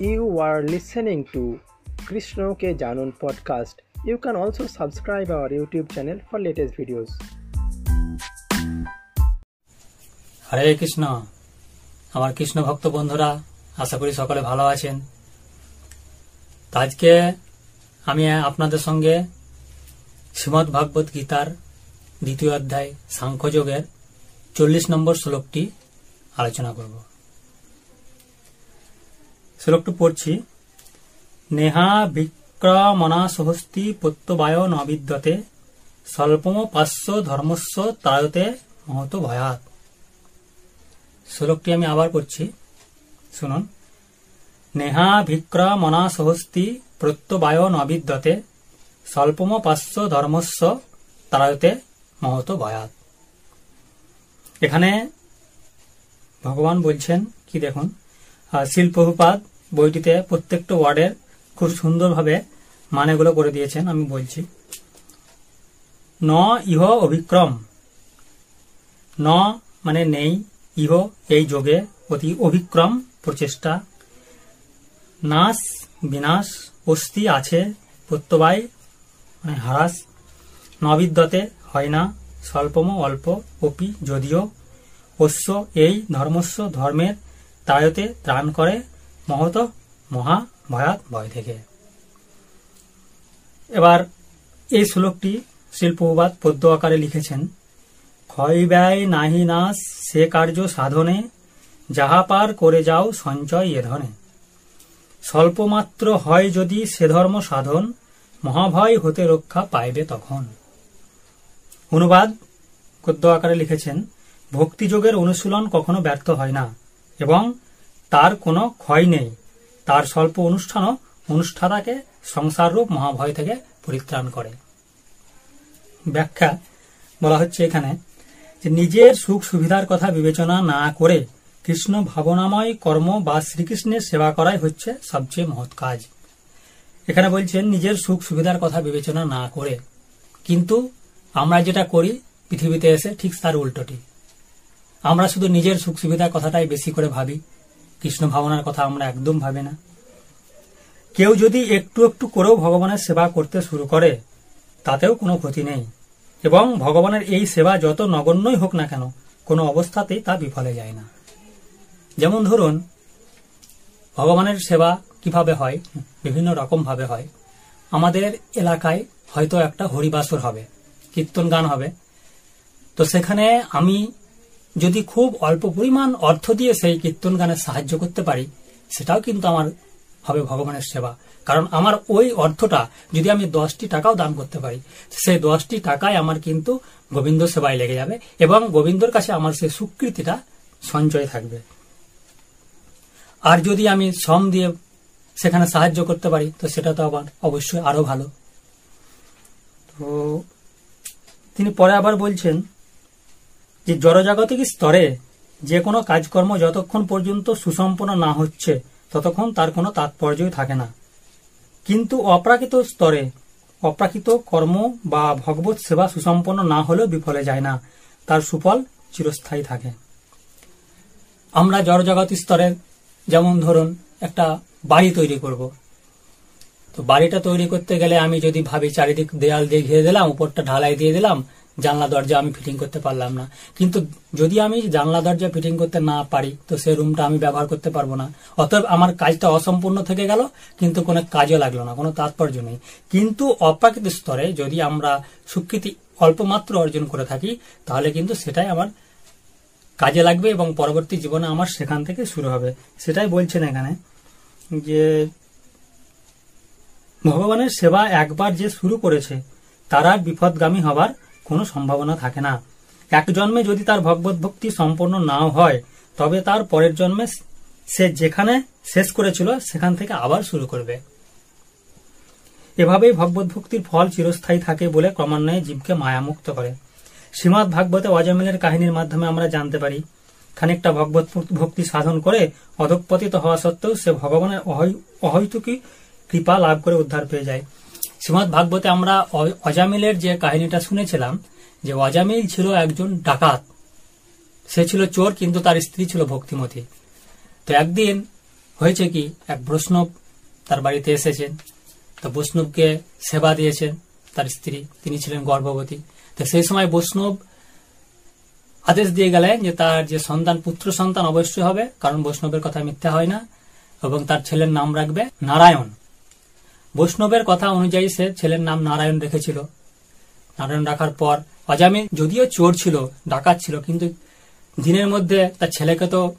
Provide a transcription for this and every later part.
You are listening to কৃষ্ণকে জানুন podcast you can also subscribe our YouTube channel for latest videos Hare Krishna আমার কৃষ্ণ ভক্ত বন্ধুরা, আশা করি সকলে ভালো আছেন। আজকে আমি আপনাদের সঙ্গে শ্রীমদ ভাগবত গীতার দ্বিতীয় অধ্যায় সাংখ্যযোগের চল্লিশ নম্বর শ্লোকটি আলোচনা করব। শ্লোকটি পড়ছি, নেহা বিক্রমণা সহস্তি প্রত্যবায় নবিদ্যতে স্বল্পম পার্শ্ব ধর্মস্ব তায়তে মহত ভয়াত শ্লোকটি আমি আবার পড়ছি, শুনুন। নেহা ভিক্রমণা সহস্তি প্রত্যবায় নবিদ্যতে স্বল্পম পার্শ্ব ধর্মস্ব তারায়তে মহত ভয়াত এখানে ভগবান বলছেন, কি দেখুন? শিল্পহুপাত বইটিতে প্রত্যেকটা ওয়ার্ডের খুব সুন্দরভাবে মানেগুলো করে দিয়েছেন, আমি বলছি। ন ইহ অভিক্রম। ন মানে নেই, ইহ এই যোগে অতি অভিক্রম প্রচেষ্টা। নাশ বিনাশ, অস্থি আছে, প্রত্যবায় মানে হ্রাস। নবিদ্যতে হয় না, স্বল্পম অল্প, অপি যদিও। অশ্ব এই ধর্মস্ব ধর্মের তায়তে ত্রাণ করে মহত মহা ভয়াত ভয় থেকে। এবার এই শ্লোকটি শিল্পবাদ পদ্য আকারে লিখেছেন, ক্ষয় ব্যয় নাহি নাশ সে কার্য সাধনে, যাহা পার করে যাও সঞ্চয় এ ধনে। স্বল্পমাত্র হয় যদি সে ধর্ম সাধন, মহাভয় হতে রক্ষা পাইবে তখন। অনুবাদ গদ্য আকারে লিখেছেন, ভক্তিযোগের অনুশীলন কখনো ব্যর্থ হয় না। এবং তার কোনো ক্ষয় নেই। তার স্বল্প অনুষ্ঠানও অনুষ্ঠাতাকে সংসাররূপ মহাভয় থেকে পরিত্রাণ করে। ব্যাখ্যা বলা হচ্ছে এখানে যে নিজের সুখ সুবিধার কথা বিবেচনা না করে কৃষ্ণ ভাবনাময় কর্ম বা শ্রীকৃষ্ণের সেবা করাই হচ্ছে সবচেয়ে মহৎ কাজ। এখানে বলছেন, নিজের সুখ সুবিধার কথা বিবেচনা না করে। কিন্তু আমরা যেটা করি, পৃথিবীতে এসে ঠিক তার উল্টোটি। আমরা শুধু নিজের সুখ সুবিধার কথাটাই বেশি করে ভাবি। কৃষ্ণ ভাবনার কথা আমরা একদম ভাবি না। কেউ যদি একটু একটু করেও ভগবানের সেবা করতে শুরু করে, তাতেও কোনো ক্ষতি নেই। এবং ভগবানের এই সেবা যত নগণ্যই হোক না কেন, কোনো অবস্থাতেই তা বিফলে যায় না। যেমন ধরুন, ভগবানের সেবা কীভাবে হয়? বিভিন্ন রকম ভাবে হয়। আমাদের এলাকায় হয়তো একটা হরিবাসর হবে কীর্তন গান হবে। তো সেখানে আমি যদি খুব অল্প পরিমাণ অর্থ দিয়ে সেই কীর্তন গানে সাহায্য করতে পারি, সেটাও কিন্তু আমার হবে ভগবানের সেবা। কারণ আমার ওই অর্থটা যদি আমি দশটি টাকাও দান করতে পারি, সেই দশটি টাকায় আমার কিন্তু গোবিন্দ সেবায় লেগে যাবে এবং গোবিন্দর কাছে আমার সেই স্বীকৃতিটা সঞ্চয় থাকবে। আর যদি আমি শ্রম দিয়ে সেখানে সাহায্য করতে পারি, তো সেটা তো আবার অবশ্যই আরও ভালো। তো তিনি পরে আবার বলছেন যে জড়জাগতিক স্তরে যে কোনো কাজকর্ম যতক্ষণ পর্যন্ত সুসম্পন্ন না হচ্ছে, ততক্ষণ তার কোনো তাৎপর্যই থাকে না। কিন্তু অপ্রাকৃত স্তরে অপ্রাকৃত কর্ম বা ভগবত সেবা সুসম্পন্ন না হলেও বিফলে যায় না। তার সুফল চিরস্থায়ী থাকে। আমরা জড়জগত স্তরে যেমন ধরুন একটা বাড়ি তৈরি করব। তো বাড়িটা তৈরি করতে গেলে আমি যদি ভাবি চারিদিক দেয়াল দিয়ে ঘিরে দিলাম, উপরটা ঢালাই দিয়ে দিলাম জানলা দরজা আমি ফিটিং করতে পারলাম না। কিন্তু যদি আমি জানলা দরজা ফিটিং করতে না পারি, তো সেই রুমটা আমি ব্যবহার করতে পারব না। অতএব আমার কাজটা অসম্পূর্ণ থেকে গেল, কিন্তু কোনো কাজে লাগল না, কোনো তাৎপর্য নেই। কিন্তু অপ্রাকৃত স্তরে যদি আমরা স্বীকৃতি অল্প মাত্র অর্জন করে থাকি, তাহলে কিন্তু সেটাই আমার কাজে লাগবে এবং পরবর্তী জীবনে আমার সেখান থেকে শুরু হবে। সেটাই বলছেন এখানে যে, ভগবানের সেবা একবার যে শুরু করেছে, তারা বিপদগামী হবার কোনো সম্ভাবনা থাকে না। এক জন্মে যদি তার ভগবত ভক্তি সম্পন্ন নাও হয়, তবে তার পরের জন্মে সে যেখানে শেষ করেছিল, সেখান থেকে আবার শুরু করবে। এভাবেই ভগবত ভক্তির ফল চিরস্থায়ী থাকে বলে ক্রমান্বয়ে জীবকে মায়ামুক্ত করে। শ্রীমৎ ভাগবতে অজামিলের কাহিনীর মাধ্যমে আমরা জানতে পারি, খানিকটা ভগবত ভক্তি সাধন করে অধপতিত হওয়া সত্ত্বেও সে ভগবানের অহৈতুকী কৃপা লাভ করে উদ্ধার পেয়ে যায়। শ্রীমৎ ভাগবতে আমরা অজামিলের যে কাহিনীটা শুনেছিলাম, যে অজামিল ছিল একজন ডাকাত। সে ছিল চোর, কিন্তু তার স্ত্রী ছিল ভক্তিমতী। তো একদিন হয়েছে কি, এক বৈষ্ণব তার বাড়িতে এসেছেন। তো বৈষ্ণবকে সেবা দিয়েছেন তার স্ত্রী, তিনি ছিলেন গর্ভবতী। তো সেই সময় বৈষ্ণব আদেশ দিয়ে গেলেন যে তার যে সন্তান, পুত্র সন্তান অবশ্যই হবে, কারণ বৈষ্ণবের কথা মিথ্যা হয় না, এবং তার ছেলের নাম রাখবে নারায়ণ। বৈষ্ণবের কথা অনুযায়ী সে ছেলের নাম নারায়ণ রেখেছিল। নারায়ণ রাখার পর অজামি যদিও চোর ছিল, ডাকাত ছিল, কিন্তু দিনের মধ্যে তার ছেলেকে তো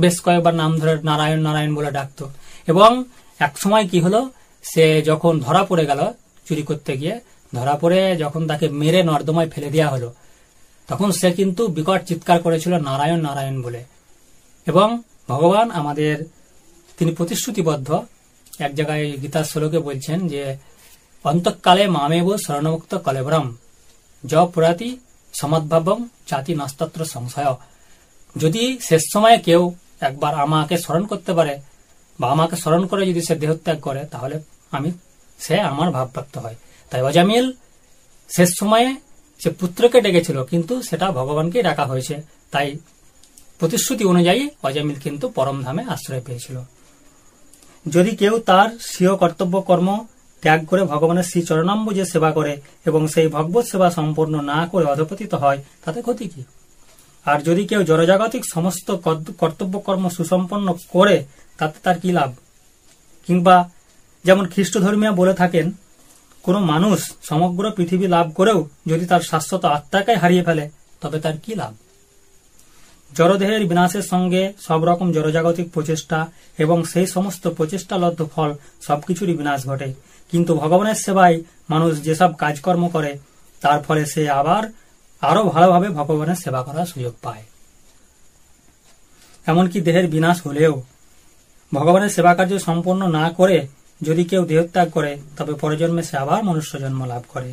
বেশ কয়েকবার নাম ধরে নারায়ণ নারায়ণ বলে ডাকতো। এবং এক সময় কি হলো, সে যখন ধরা পড়ে গেল চুরি করতে গিয়ে, ধরা পড়ে যখন তাকে মেরে নর্দমায় ফেলে দেওয়া হলো, তখন সে কিন্তু বিকট চিৎকার করেছিল, নারায়ণ নারায়ণ বলে। এবং ভগবান আমাদের, তিনি প্রতিশ্রুতিবদ্ধ এক জায়গায় গীতা শ্লোকে বলছেন যে, অন্তকালে মামেব শরণমুক্ত কলেবরম জ পুরাতি সমদ্ভাবম চাতি নাস্তত্র সংশয়। যদি শেষ সময়ে কেউ একবার আমাকে স্মরণ করতে পারে বা আমাকে স্মরণ করে যদি সে দেহত্যাগ করে, তাহলে আমি, সে আমার ভাবপ্রাপ্ত হয়। তাই অজামিল, শেষ সময়ে সে পুত্রকে ডেকেছিল, কিন্তু সেটা ভগবানকে ডাকা হয়েছে। তাই প্রতিশ্রুতি অনুযায়ী অজামিল কিন্তু পরমধামে আশ্রয় পেয়েছিল। যদি কেউ তার স্বীয় কর্তব্য কর্ম ত্যাগ করে ভগবানের শ্রী চরণাম্বুজে সেবা করে এবং সেই ভগবত সেবা সম্পূর্ণ না করে অধপতিত হয়, তাতে ক্ষতি কি? আর যদি কেউ জড়জাগতিক সমস্ত কর্তব্য কর্ম সুসম্পন্ন করে, তাতে তার কি লাভ? কিংবা যেমন খ্রিস্ট ধর্মীয় বলে থাকেন, কোনো মানুষ সমগ্র পৃথিবী লাভ করেও যদি তার শাশ্বত আত্মাকে হারিয়ে ফেলে, তবে তার কি লাভ? জড়দেহের বিনাশের সঙ্গে সব রকম জড়জাগতিক প্রচেষ্টা এবং সেই সমস্ত প্রচেষ্টালব্ধ ফল সবকিছুরই বিনাশ ঘটে। কিন্তু ভগবানের সেবায় মানুষ যেসব কাজকর্ম করে, তার ফলে সে আবার আরও ভালোভাবে ভগবানের সেবা করার সুযোগ পায়। এমনকি দেহের বিনাশ হলেও ভগবানের সেবা কার্য সম্পন্ন না করে যদি কেউ দেহত্যাগ করে, তবে পরজন্মে সে আবার মনুষ্য জন্ম লাভ করে।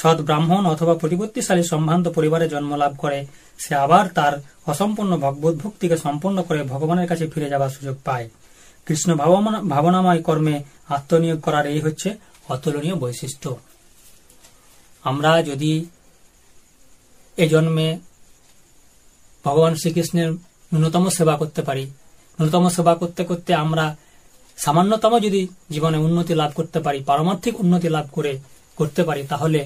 সৎ ব্রাহ্মণ অথবা প্রতিপত্তিশালী সম্ভ্রান্ত পরিবারে জন্ম লাভ করে, সে আবার তার অসম্পূর্ণ ভগবত ভক্তিকে সম্পন্ন করে ভগবানের কাছে ফিরে যাবার সুযোগ পায়। কৃষ্ণ ভাবনাময় কর্মে আত্মনিয়োগ করার এই হচ্ছে অতুলনীয় বৈশিষ্ট্য। আমরা যদি এ জন্মে ভগবান শ্রীকৃষ্ণের ন্যূনতম সেবা করতে পারি, ন্যূনতম সেবা করতে করতে আমরা সামান্যতম যদি জীবনে উন্নতি লাভ করতে পারি, পারমার্থিক উন্নতি লাভ করে করতে পারি, তাহলে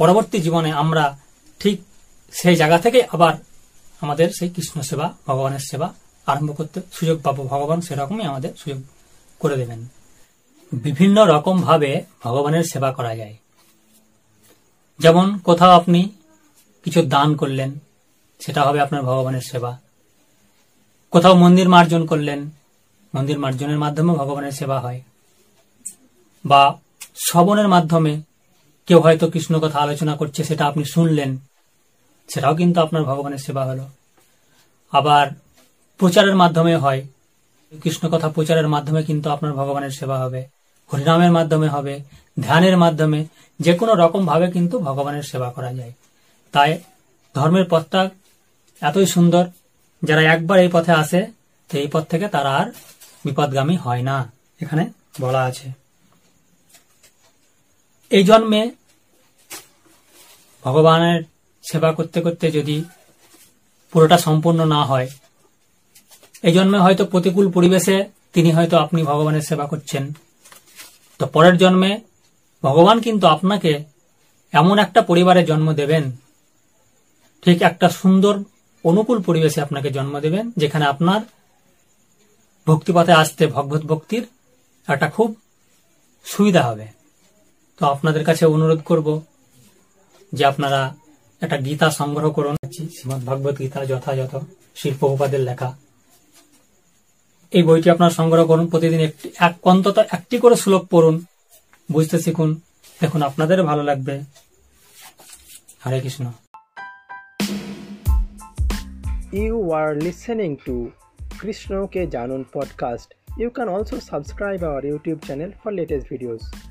পরবর্তী জীবনে আমরা ঠিক সেই জায়গা থেকে আবার আমাদের সেই কৃষ্ণ সেবা, ভগবানের সেবা আরম্ভ করতে সুযোগ পাবো। ভগবান সেরকমই আমাদের সুযোগ করে দেবেন। বিভিন্ন রকম ভাবে ভগবানের সেবা করা যায়। যেমন কোথাও আপনি কিছু দান করলেন, সেটা হবে আপনার ভগবানের সেবা। কোথাও মন্দির মার্জন করলেন, মন্দির মার্জনের মাধ্যমে ভগবানের সেবা হয়। বা শ্রবণের মাধ্যমে কেউ হয়তো কৃষ্ণ কথা আলোচনা করছে, সেটা আপনি শুনলেন। সেটাও কিন্তু আপনার ভগবানের সেবা হলো। আবার প্রচারের মাধ্যমে হয়। কৃষ্ণ কথা প্রচারের মাধ্যমে কিন্তু আপনার ভগবানের সেবা হবে। হরিনামের মাধ্যমে হবে, ধ্যানের মাধ্যমে যে কোনো রকম ভাবে কিন্তু ভগবানের সেবা করা যায়। তাই ধর্মের পথটা এতই সুন্দর, যারা একবার এই পথে আসে তো এই পথ থেকে তারা আর বিপদগামী হয় না। এখানে বলা আছে। এই জন্মে ভগবানের সেবা করতে করতে যদি পুরোটা সম্পূর্ণ না হয়, এই জন্মে হয়তো প্রতিকূল পরিবেশে তিনি হয়তো আপনি ভগবানের সেবা করছেন। তো পরের জন্মে ভগবান কিন্তু আপনাকে এমন একটা পরিবারে জন্ম দেবেন, ঠিক একটা সুন্দর অনুকূল পরিবেশে আপনাকে জন্ম দেবেন, যেখানে আপনার ভক্তিপথে আসতে ভগবত ভক্তির একটা খুব সুবিধা হবে। তো আপনাদের কাছে অনুরোধ করব যে আপনারা একটা গীতা সংগ্রহ করুন। শ্রীমদ ভগবত গীতা যথাযথ শিল্পোপাদের লেখা। এই বইটি আপনার সংগ্রহ করুন, প্রতিদিন একটি এক অন্তত একটি করে শ্লোক পড়ুন, বুঝতে শিখুন, দেখুন আপনাদের ভালো লাগবে। Hare Krishna. You are listening to কৃষ্ণকে জানুন podcast you can can subscribe subscribe YouTube channel for latest videos.